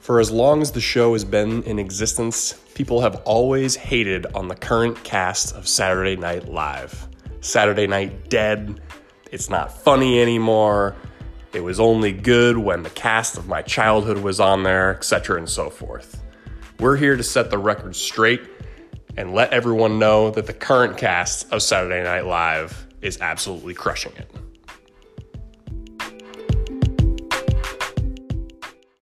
For as long as the show has been in existence, people have always hated on the current cast of Saturday Night Live. Saturday Night Dead, it's not funny anymore. It was only good when the cast of my childhood was on there, etc., and so forth. We're here to set the record straight and let everyone know that the current cast of Saturday Night Live is absolutely crushing it.